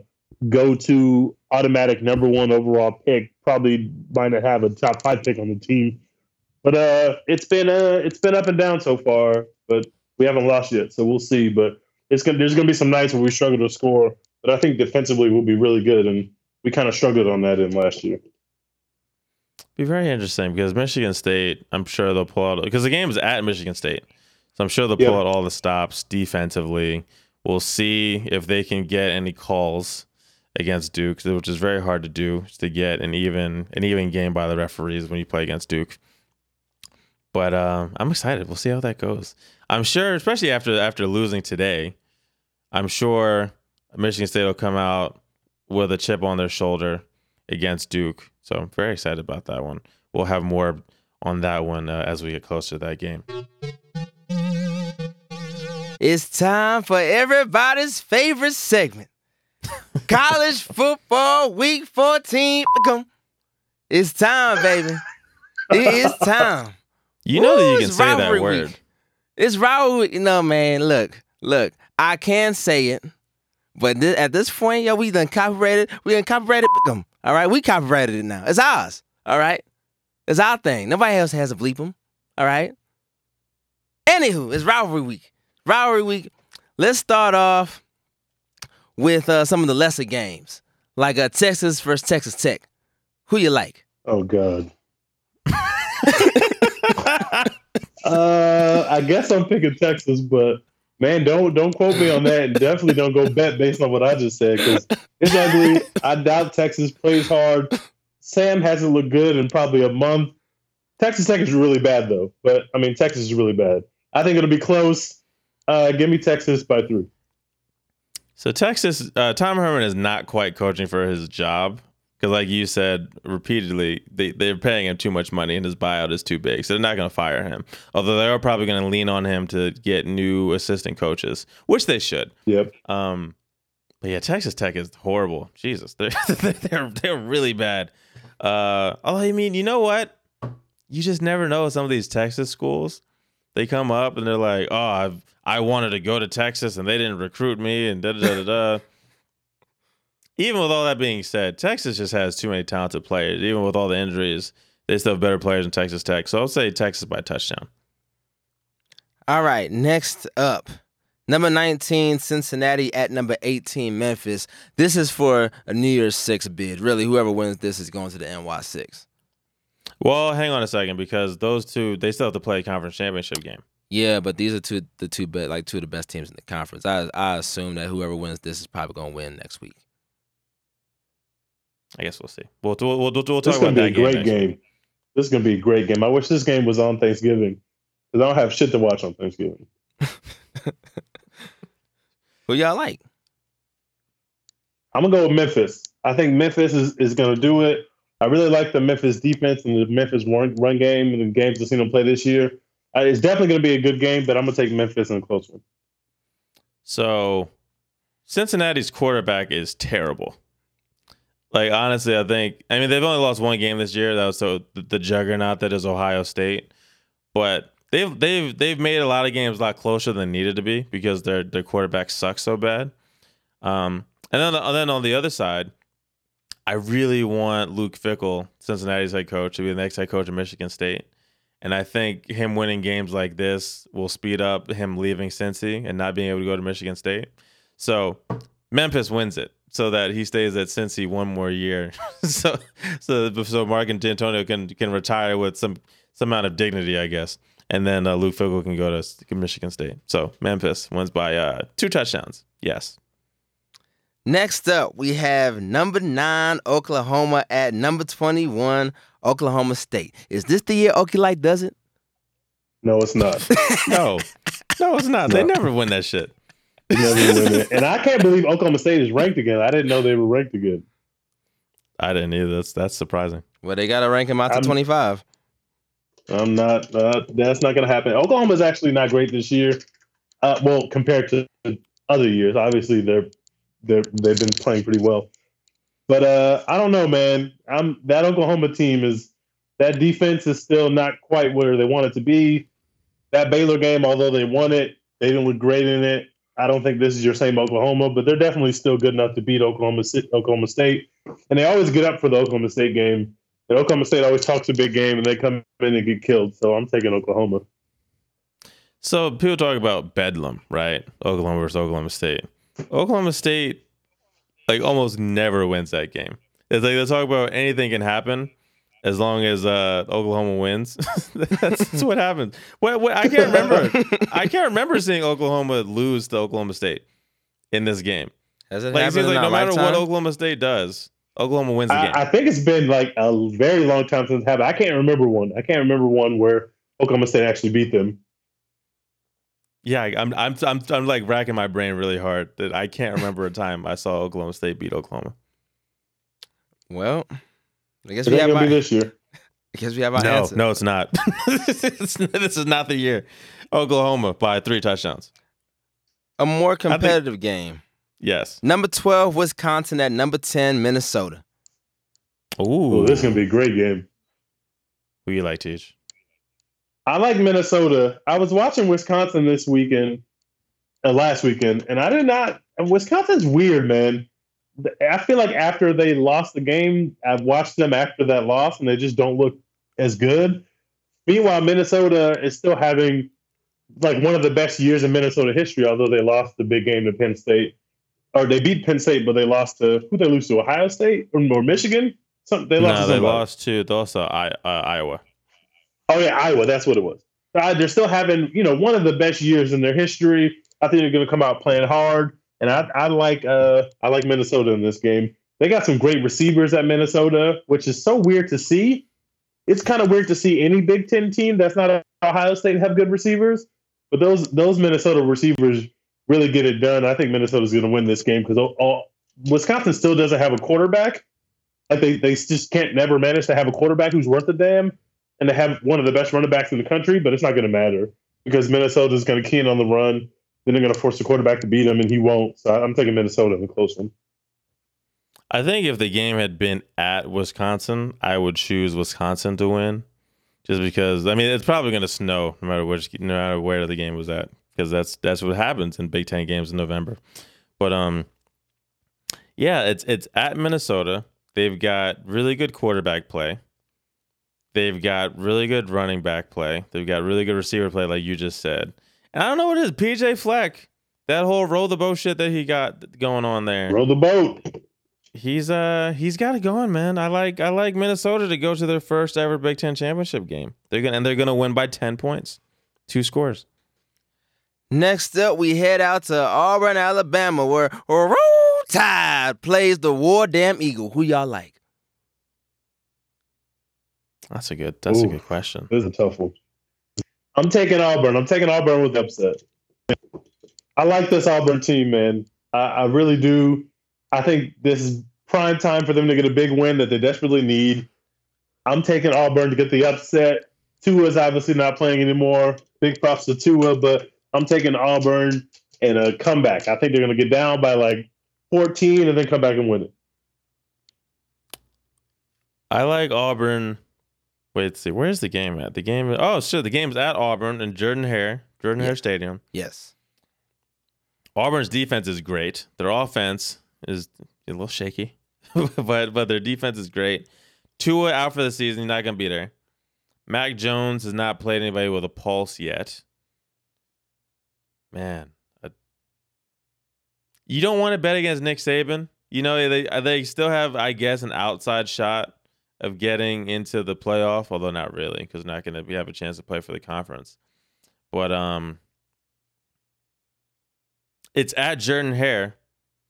go-to automatic number one overall pick. Probably might not have a top five pick on the team, but uh, it's been uh, it's been up and down so far. But we haven't lost yet, so we'll see. But it's gonna there's gonna be some nights where we struggle to score, but I think defensively we'll be really good and we kind of struggled on that in last year. Be very interesting because Michigan State, I'm sure they'll pull out because the game is at Michigan State, so I'm sure they'll pull Yeah. out all the stops defensively. We'll see if they can get any calls against Duke, which is very hard to do to get an even an even game by the referees when you play against Duke. But um, I'm excited. We'll see how that goes. I'm sure, especially after after losing today, I'm sure Michigan State will come out with a chip on their shoulder against Duke. So I'm very excited about that one. We'll have more on that one uh, as we get closer to that game. It's time for everybody's favorite segment. College football week 14. Come. It's time, baby. It is time. You know that you can say that word. week. It's rivalry. No, man. Look, look. I can say it, but at this point, yo, we done copyrighted. We done copyrighted. Come. All right, we copyrighted it now. It's ours. All right, it's our thing. Nobody else has to bleep them. All right. Anywho, it's rivalry week. Rivalry week. Let's start off with uh, some of the lesser games, like uh, Texas versus Texas Tech. Who you like? Oh God. uh, I guess I'm picking Texas, but man, don't don't quote me on that, and definitely don't go bet based on what I just said because it's ugly. I doubt Texas plays hard. Sam hasn't looked good in probably a month. Texas Tech is really bad though, but I mean Texas is really bad. I think it'll be close. Uh, give me Texas by three. So Texas, uh, Tom Herman is not quite coaching for his job because, like you said repeatedly, they they're paying him too much money and his buyout is too big, so they're not going to fire him. Although they are probably going to lean on him to get new assistant coaches, which they should. Yep. Um, but yeah, Texas Tech is horrible. Jesus, they're they're they're really bad. Uh, oh, I mean, you know what? You just never know. Some of these Texas schools, they come up and they're like, "Oh, I've I wanted to go to Texas and they didn't recruit me," and da da da da. Even with all that being said, Texas just has too many talented players. Even with all the injuries, they still have better players than Texas Tech. So I'll say Texas by touchdown. All right, next up. Number 19, Cincinnati at number 18, Memphis. This is for a New Year's Six bid. Really, whoever wins this is going to the NY6. Well, hang on a second because those two they still have to play a conference championship game. Yeah, but these are two the two be, like two of the best teams in the conference. I I assume that whoever wins this is probably going to win next week. I guess we'll see. We'll we'll, we'll, we'll This talk is gonna be a great next week. game. This is gonna be a great game. I wish this game was on Thanksgiving because I don't have shit to watch on Thanksgiving. Who y'all like? I'm gonna go with Memphis. I think Memphis is, is gonna do it. I really like the Memphis defense and the Memphis run, run game and the games I've seen them play this year. Uh, it's definitely gonna be a good game, but I'm gonna take Memphis in a close one. So Cincinnati's quarterback is terrible. Like honestly, I think I mean they've only lost one game this year. That was so the, juggernaut that is Ohio State, but they've they've they've made a lot of games a lot closer than needed to be because their their quarterback sucks so bad. Um, and then and then on the other side, I really want Luke Fickell, Cincinnati's head coach, to be the next head coach of Michigan State. And I think him winning games like this will speed up him leaving Cincy and not being able to go to Michigan State. So Memphis wins it so that he stays at Cincy one more year. so so so Mark and Dantonio can can retire with some some amount of dignity, I guess. And then uh, Luke Fickell can go to Michigan State. So Memphis wins by uh, two touchdowns. Yes. Next up, we have number nine Oklahoma at number twenty-one Oklahoma State. Is this the year Okie does it? No, it's not. no, no, it's not. No. They never win that shit. Never win it. And I can't believe Oklahoma State is ranked again. I didn't know they were ranked again. I didn't either. That's that's surprising. Well, they got to rank them out to I'm, 25. I'm not. Uh, that's not going to happen. Oklahoma's actually not great this year. Uh, well, compared to other years, obviously they're they they've been playing pretty well. But uh, I don't know, man. I'm that Oklahoma team is that defense is still not quite where they want it to be. That Baylor game, although they won it, they didn't look great in it. I don't think this is your same Oklahoma, but they're definitely still good enough to beat Oklahoma Oklahoma State. And they always get up for the Oklahoma State game. And Oklahoma State always talks a big game, and they come in and get killed. So I'm taking Oklahoma. So people talk about Bedlam, right? Oklahoma versus Oklahoma State. Oklahoma State like almost never wins that game. It's like they talk about anything can happen as long as uh, Oklahoma wins. that's, that's, what happens. What, what, I can't remember. I can't remember seeing Oklahoma lose to Oklahoma State in this game. Has it like, it seems like no matter lifetime? what Oklahoma State does, Oklahoma wins the I, game. I think it's been like a very long time since it happened. I can't remember one. I can't remember one where Oklahoma State actually beat them. Yeah, I'm I'm I'm I'm like racking my brain really hard that I can't remember a time I saw Oklahoma State beat Oklahoma. Well, I guess it we have gonna our, be this year. I guess we have our no, answer. no, it's not. this is not the year. Oklahoma by three touchdowns. A more competitive think, game. Yes. Number twelve, Wisconsin at number ten, Minnesota. Ooh, Ooh this is gonna be a great game. Who you like, Teach? I like Minnesota. I was watching Wisconsin this weekend, uh, last weekend, and I did not. Wisconsin's weird, man. I feel like after they lost the game, I've watched them after that loss, and they just don't look as good. Meanwhile, Minnesota is still having like one of the best years in Minnesota history, although they lost the big game to Penn State. Or they beat Penn State, but they lost to who they lose to Ohio State or, or Michigan. Something they lost. No, to they lost to also uh, Iowa. Oh yeah, Iowa. That's what it was. Uh, they're still having you know one of the best years in their history. I think they're going to come out playing hard, and I, I like uh, I like Minnesota in this game. They got some great receivers at Minnesota, which is so weird to see. It's kind of weird to see any Big Ten team that's not Ohio State have good receivers, but those those Minnesota receivers really get it done. I think Minnesota's going to win this game because Wisconsin still doesn't have a quarterback. Like they they just can't never manage to have a quarterback who's worth a damn and they have one of the best running backs in the country, but it's not going to matter because Minnesota is going to key in on the run. Then they're going to force the quarterback to beat him, and he won't. So I'm taking Minnesota in the close one. I think if the game had been at Wisconsin, I would choose Wisconsin to win, just because. I mean, it's probably going to snow no matter which, no matter where the game was at, because that's that's what happens in Big Ten games in November. But um, yeah, it's it's at Minnesota. They've got really good quarterback play. They've got really good running back play. They've got really good receiver play, like you just said. And I don't know what it is. PJ Fleck, that whole roll the boat shit that he got going on there. Roll the boat. He's uh he's got it going, man. I like I like Minnesota to go to their first ever Big Ten championship game. They're gonna and they're gonna win by ten points, two scores. Next up, we head out to Auburn, Alabama, where Roll Tide plays the War Damn Eagle. Who y'all like? That's a good. That's Ooh, a good question. This is a tough one. I'm taking Auburn. I'm taking Auburn with upset. I like this Auburn team, man. I, I really do. I think this is prime time for them to get a big win that they desperately need. I'm taking Auburn to get the upset. Tua's obviously not playing anymore. Big props to Tua, but I'm taking Auburn and a comeback. I think they're going to get down by like 14 and then come back and win it. I like Auburn. Wait, see. Where's the game at? The game. Oh, shit. The game's at Auburn and Jordan Hare, Jordan Yeah. Hare Stadium. Yes. Auburn's defense is great. Their offense is a little shaky, but but their defense is great. Tua out for the season. He's not gonna be there. Mac Jones has not played anybody with a pulse yet. Man, I- you don't want to bet against Nick Saban. You know they they still have, I guess, an outside shot of getting into the playoff, although not really, because not gonna we have a chance to play for the conference. But um, it's at Jordan Hare,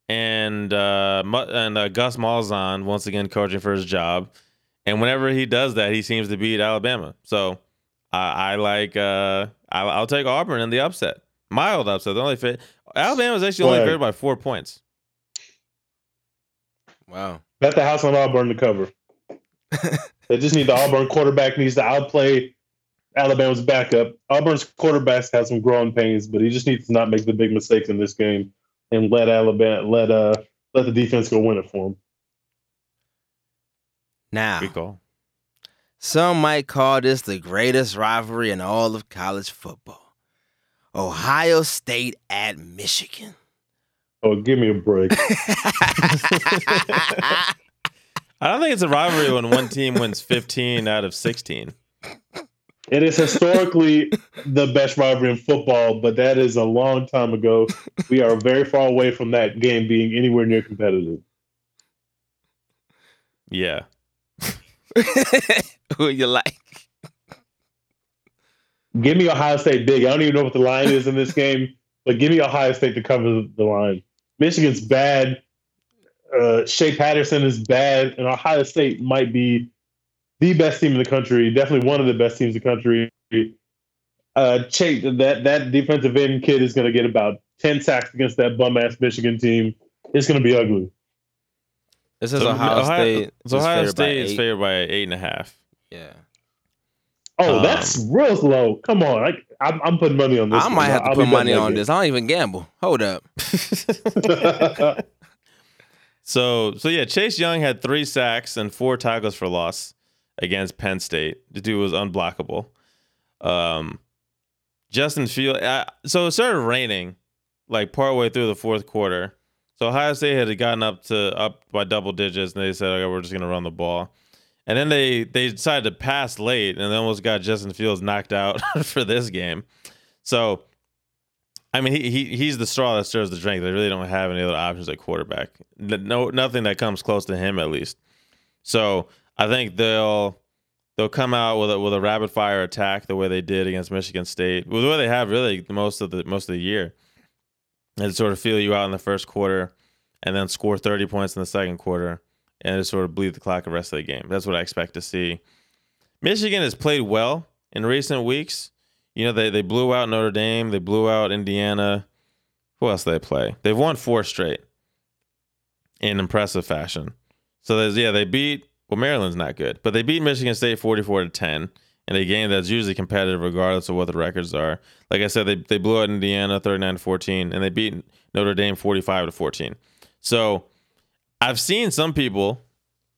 and uh, and uh, Gus Malzahn once again coaching for his job. And whenever he does that, he seems to beat Alabama. So I, I like uh, I'll, I'll take Auburn in the upset, mild upset. The only fit Alabama is actually only favored by four points. Wow. Bet the house on Auburn to cover. they just need the Auburn quarterback needs to outplay Alabama's backup. Auburn's quarterback has some growing pains, but he just needs to not make the big mistakes in this game and let Alabama let uh let the defense go win it for him. Now, Good call. some might call this the greatest rivalry in all of college football. Ohio State at Michigan. Oh, give me a break. I don't think it's a rivalry when one team wins 15 out of 16. It is historically the best rivalry in football, but that is a long time ago. We are very far away from that game being anywhere near competitive. Yeah. Who you like? Give me Ohio State big. I don't even know what the line is in this game, but give me Ohio State to cover the line. Michigan's bad. Uh, Shea Patterson is bad, and Ohio State might be the best team in the country. Definitely one of the best teams in the country. Uh, Chase, that that defensive end kid is going to get about ten sacks against that bum ass Michigan team. It's going to be ugly. This is So Ohio, State. So is Ohio favored by State is favored by eight and a half. Yeah. Oh, Um, that's real low. Come on, I, I'm, I'm putting money on this. I one. might have to I'll put money on this. I don't even gamble. Hold up. So so yeah, Chase Young had three sacks and four tackles for loss against Penn State. The dude was unblockable. Um, Justin Field. So it started raining like partway through the fourth quarter. So Ohio State had gotten up to up by double digits, and they said, "Okay, we're just gonna run the ball." And then they they decided to pass late, and almost got Justin Fields knocked out for this game. So I mean, he, he he's the straw that stirs the drink. They really don't have any other options at quarterback. No, nothing that comes close to him at least. So I think they'll they'll come out with a, with a rapid fire attack the way they did against Michigan State, the way they have really most of the most of the year, and sort of feel you out in the first quarter, and then score thirty points in the second quarter, and just sort of bleed the clock the rest of the game. That's what I expect to see. Michigan has played well in recent weeks. You know, they, they blew out Notre Dame, they blew out Indiana. Who else they play? They've won four straight in impressive fashion. So there's yeah, they beat well, Maryland's not good, but they beat Michigan State 44 to 10 in a game that's usually competitive regardless of what the records are. Like I said, they, they blew out Indiana 39 to 14, and they beat Notre Dame 45 to 14. So I've seen some people,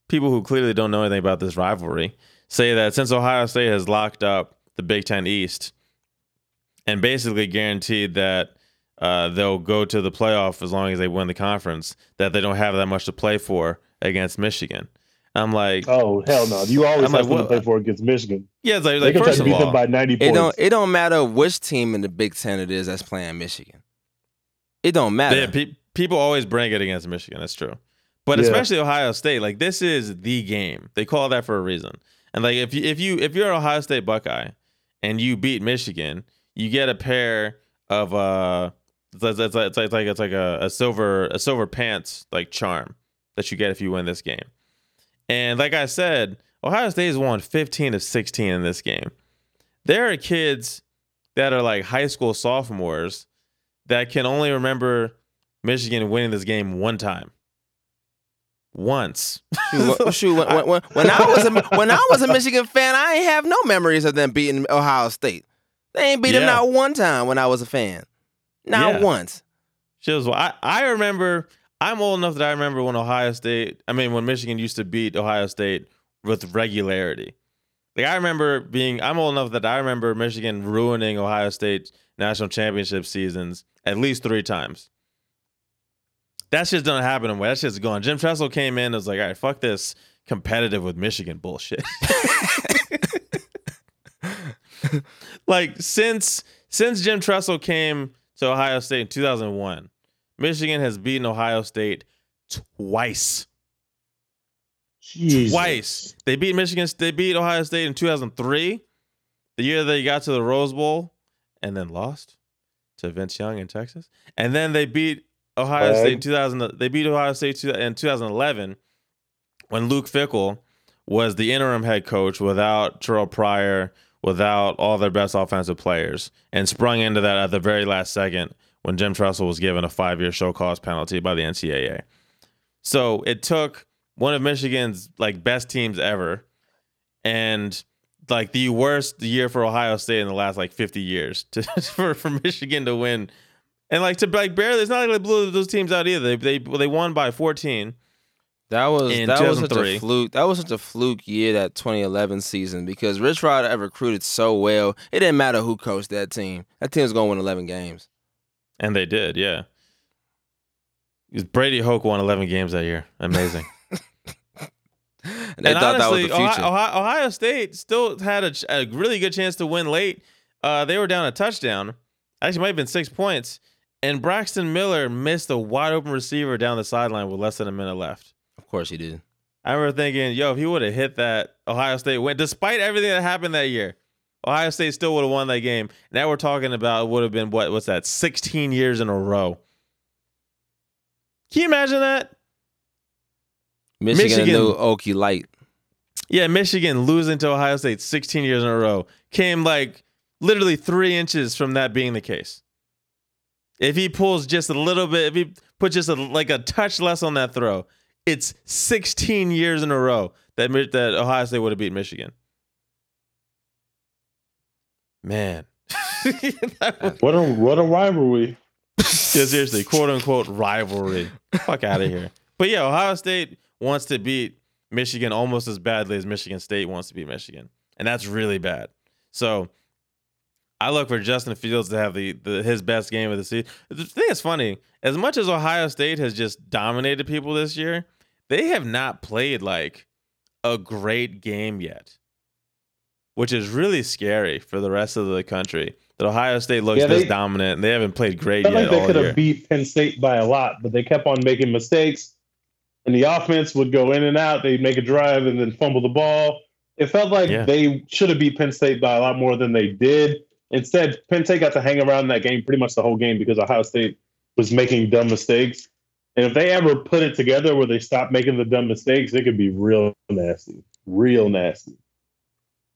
people who clearly don't know anything about this rivalry, say that since Ohio State has locked up the Big Ten East and basically guaranteed that uh, they'll go to the playoff as long as they win the conference, that they don't have that much to play for against Michigan. I'm like, oh hell no! You always I'm have like, to play for against Michigan. yeah, it's like, They like can try first to of beat them all, by ninety It points. don't it don't matter which team in the Big Ten it is that's playing Michigan. It don't matter. Yeah, pe- people always bring it against Michigan. That's true, but Yeah. especially Ohio State. Like this is the game. They call that for a reason. And like if you if you if you're an Ohio State Buckeye and you beat Michigan, you get a pair of uh, it's like it's like it's it's like, it's like a, a silver a silver pants like charm that you get if you win this game. And like I said, Ohio State has won 15 of 16 in this game. There are kids that are like high school sophomores that can only remember Michigan winning this game one time. Once. Shoot, when, shoot, when, when, when I was a, when I was a Michigan fan, I ain't have no memories of them beating Ohio State. They ain't beat them Yeah. not one time when I was a fan. Not Yeah. once. She was. I I remember. I'm old enough that I remember when Ohio State. I mean, when Michigan used to beat Ohio State with regularity. Like I remember being. I'm old enough that I remember Michigan ruining Ohio State national championship seasons at least three times. That shit's don't happen anymore. That shit's gone. Jim Tressel came in and was like, all right, fuck this competitive with Michigan bullshit. like since since Jim Tressel came to Ohio State in 2001, Michigan has beaten Ohio State twice. Jesus. Twice. They beat Michigan. They beat Ohio State in 2003, the year they got to the Rose Bowl, and then lost to Vince Young in Texas. And then they beat Ohio. State in 2000. They beat Ohio State in 2011 when Luke Fickell was the interim head coach without Terrell Pryor, without all their best offensive players, and sprung into that at the very last second when Jim Tressel was given a five-year show cause penalty by the NCAA. So it took one of Michigan's like best teams ever, and like the worst year for Ohio State in the last like 50 years to, for for Michigan to win, and like to like barely. It's not like they blew those teams out either. They they they won by 14. That was In that was such a fluke. That was such a fluke year that 2011 season because Rich Rod recruited so well. It didn't matter who coached that team. That team was going to win 11 games. And they did, yeah. Brady Hoke won 11 games that year. Amazing. And they and thought honestly, that was the future. Ohio, Ohio, Ohio State still had a, a really good chance to win late. Uh, they were down a touchdown. Actually, it might have been six points. And Braxton Miller missed a wide open receiver down the sideline with less than a minute left. Of course he did. I remember thinking, yo, if he would have hit that, Ohio State win. Despite everything that happened that year, Ohio State still would have won that game. Now we're talking about would have been what? What's that? 16 years in a row. Can you imagine that? Michigan, Michigan- knew Okie Light. Yeah, Michigan losing to Ohio State 16 years in a row came like literally three inches from that being the case. If he pulls just a little bit, if he puts just a, like a touch less on that throw, it's 16 years in a row that that Ohio State would have beat Michigan. Man, was- What a what a rivalry. yeah, seriously, quote unquote rivalry. Fuck out of here. But yeah, Ohio State wants to beat Michigan almost as badly as Michigan State wants to beat Michigan, and that's really bad. So I look for Justin Fields to have the, the his best game of the season. The thing is funny, as much as Ohio State has just dominated people this year, they have not played like a great game yet, which is really scary for the rest of the country. That Ohio State looks Yeah, this dominant, and they haven't played great yet like they could have beat Penn State by a lot, but they kept on making mistakes. And the offense would go in and out. They'd make a drive and then fumble the ball. It felt like Yeah. they should have beat Penn State by a lot more than they did. Instead, Penn State got to hang around in that game pretty much the whole game because Ohio State was making dumb mistakes. And if they ever put it together where they stop making the dumb mistakes, it could be real nasty. Real nasty.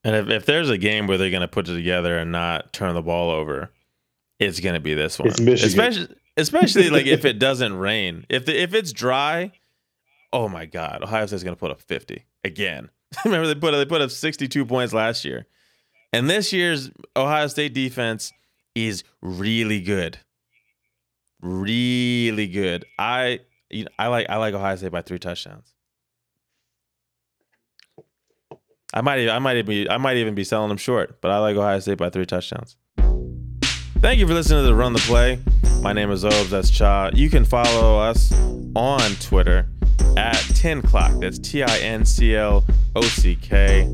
And if, if there's a game where they're going to put it together and not turn the ball over, it's going to be this one. It's Michigan. Especially, especially like if it doesn't rain. If the, if it's dry, oh my God, Ohio State's going to put up 50 again. Remember they put they put up 62 points last year, and this year's Ohio State defense is really good, really good. I you know, I like I like Ohio State by three touchdowns. I might even, I might even be I might even be selling them short, but I like Ohio State by three touchdowns. Thank you for listening to the Run the Play. My name is Obes. That's Cha. You can follow us on Twitter at 10 Clock. That's T I N C L O C K.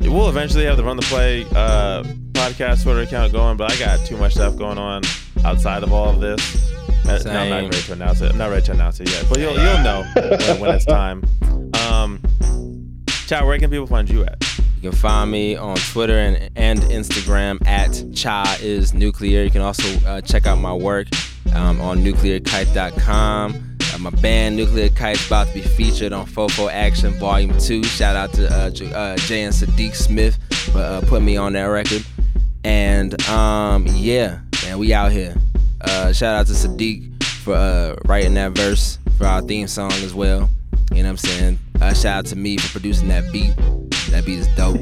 We'll eventually have the Run the Play uh, podcast Twitter account going, but I got too much stuff going on outside of all of this. Uh, no, I'm not ready to announce it. I'm not ready to announce it yet, but you'll you'll know when, when it's time. Um, Cha, where can people find you at? You can find me on Twitter and, and Instagram at Cha is Nuclear. You can also uh, check out my work um, on nuclearkite.com. Uh, my band Nuclear Kite's about to be featured on Fofo Action Volume 2. Shout out to uh, J- uh, Jay and Sadiq Smith for uh, putting me on that record. And um, yeah, man, we out here. Uh, shout out to Sadiq for uh, writing that verse for our theme song as well. You know what I'm saying? Uh, shout out to me for producing that beat. That beat is dope.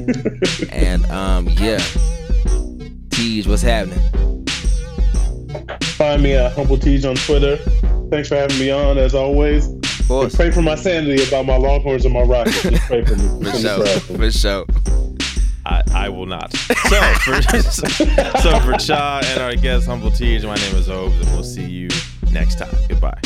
and um, yeah, Tej, what's happening? Find me at Humble Tees on Twitter. Thanks for having me on, as always. Of And pray for my sanity about my Longhorns and my Rockets. Just pray for me. for sure, for sure. I, I will not. So for so for Cha and our guest Humble Teej, my name is Obes, and we'll see you next time. Goodbye.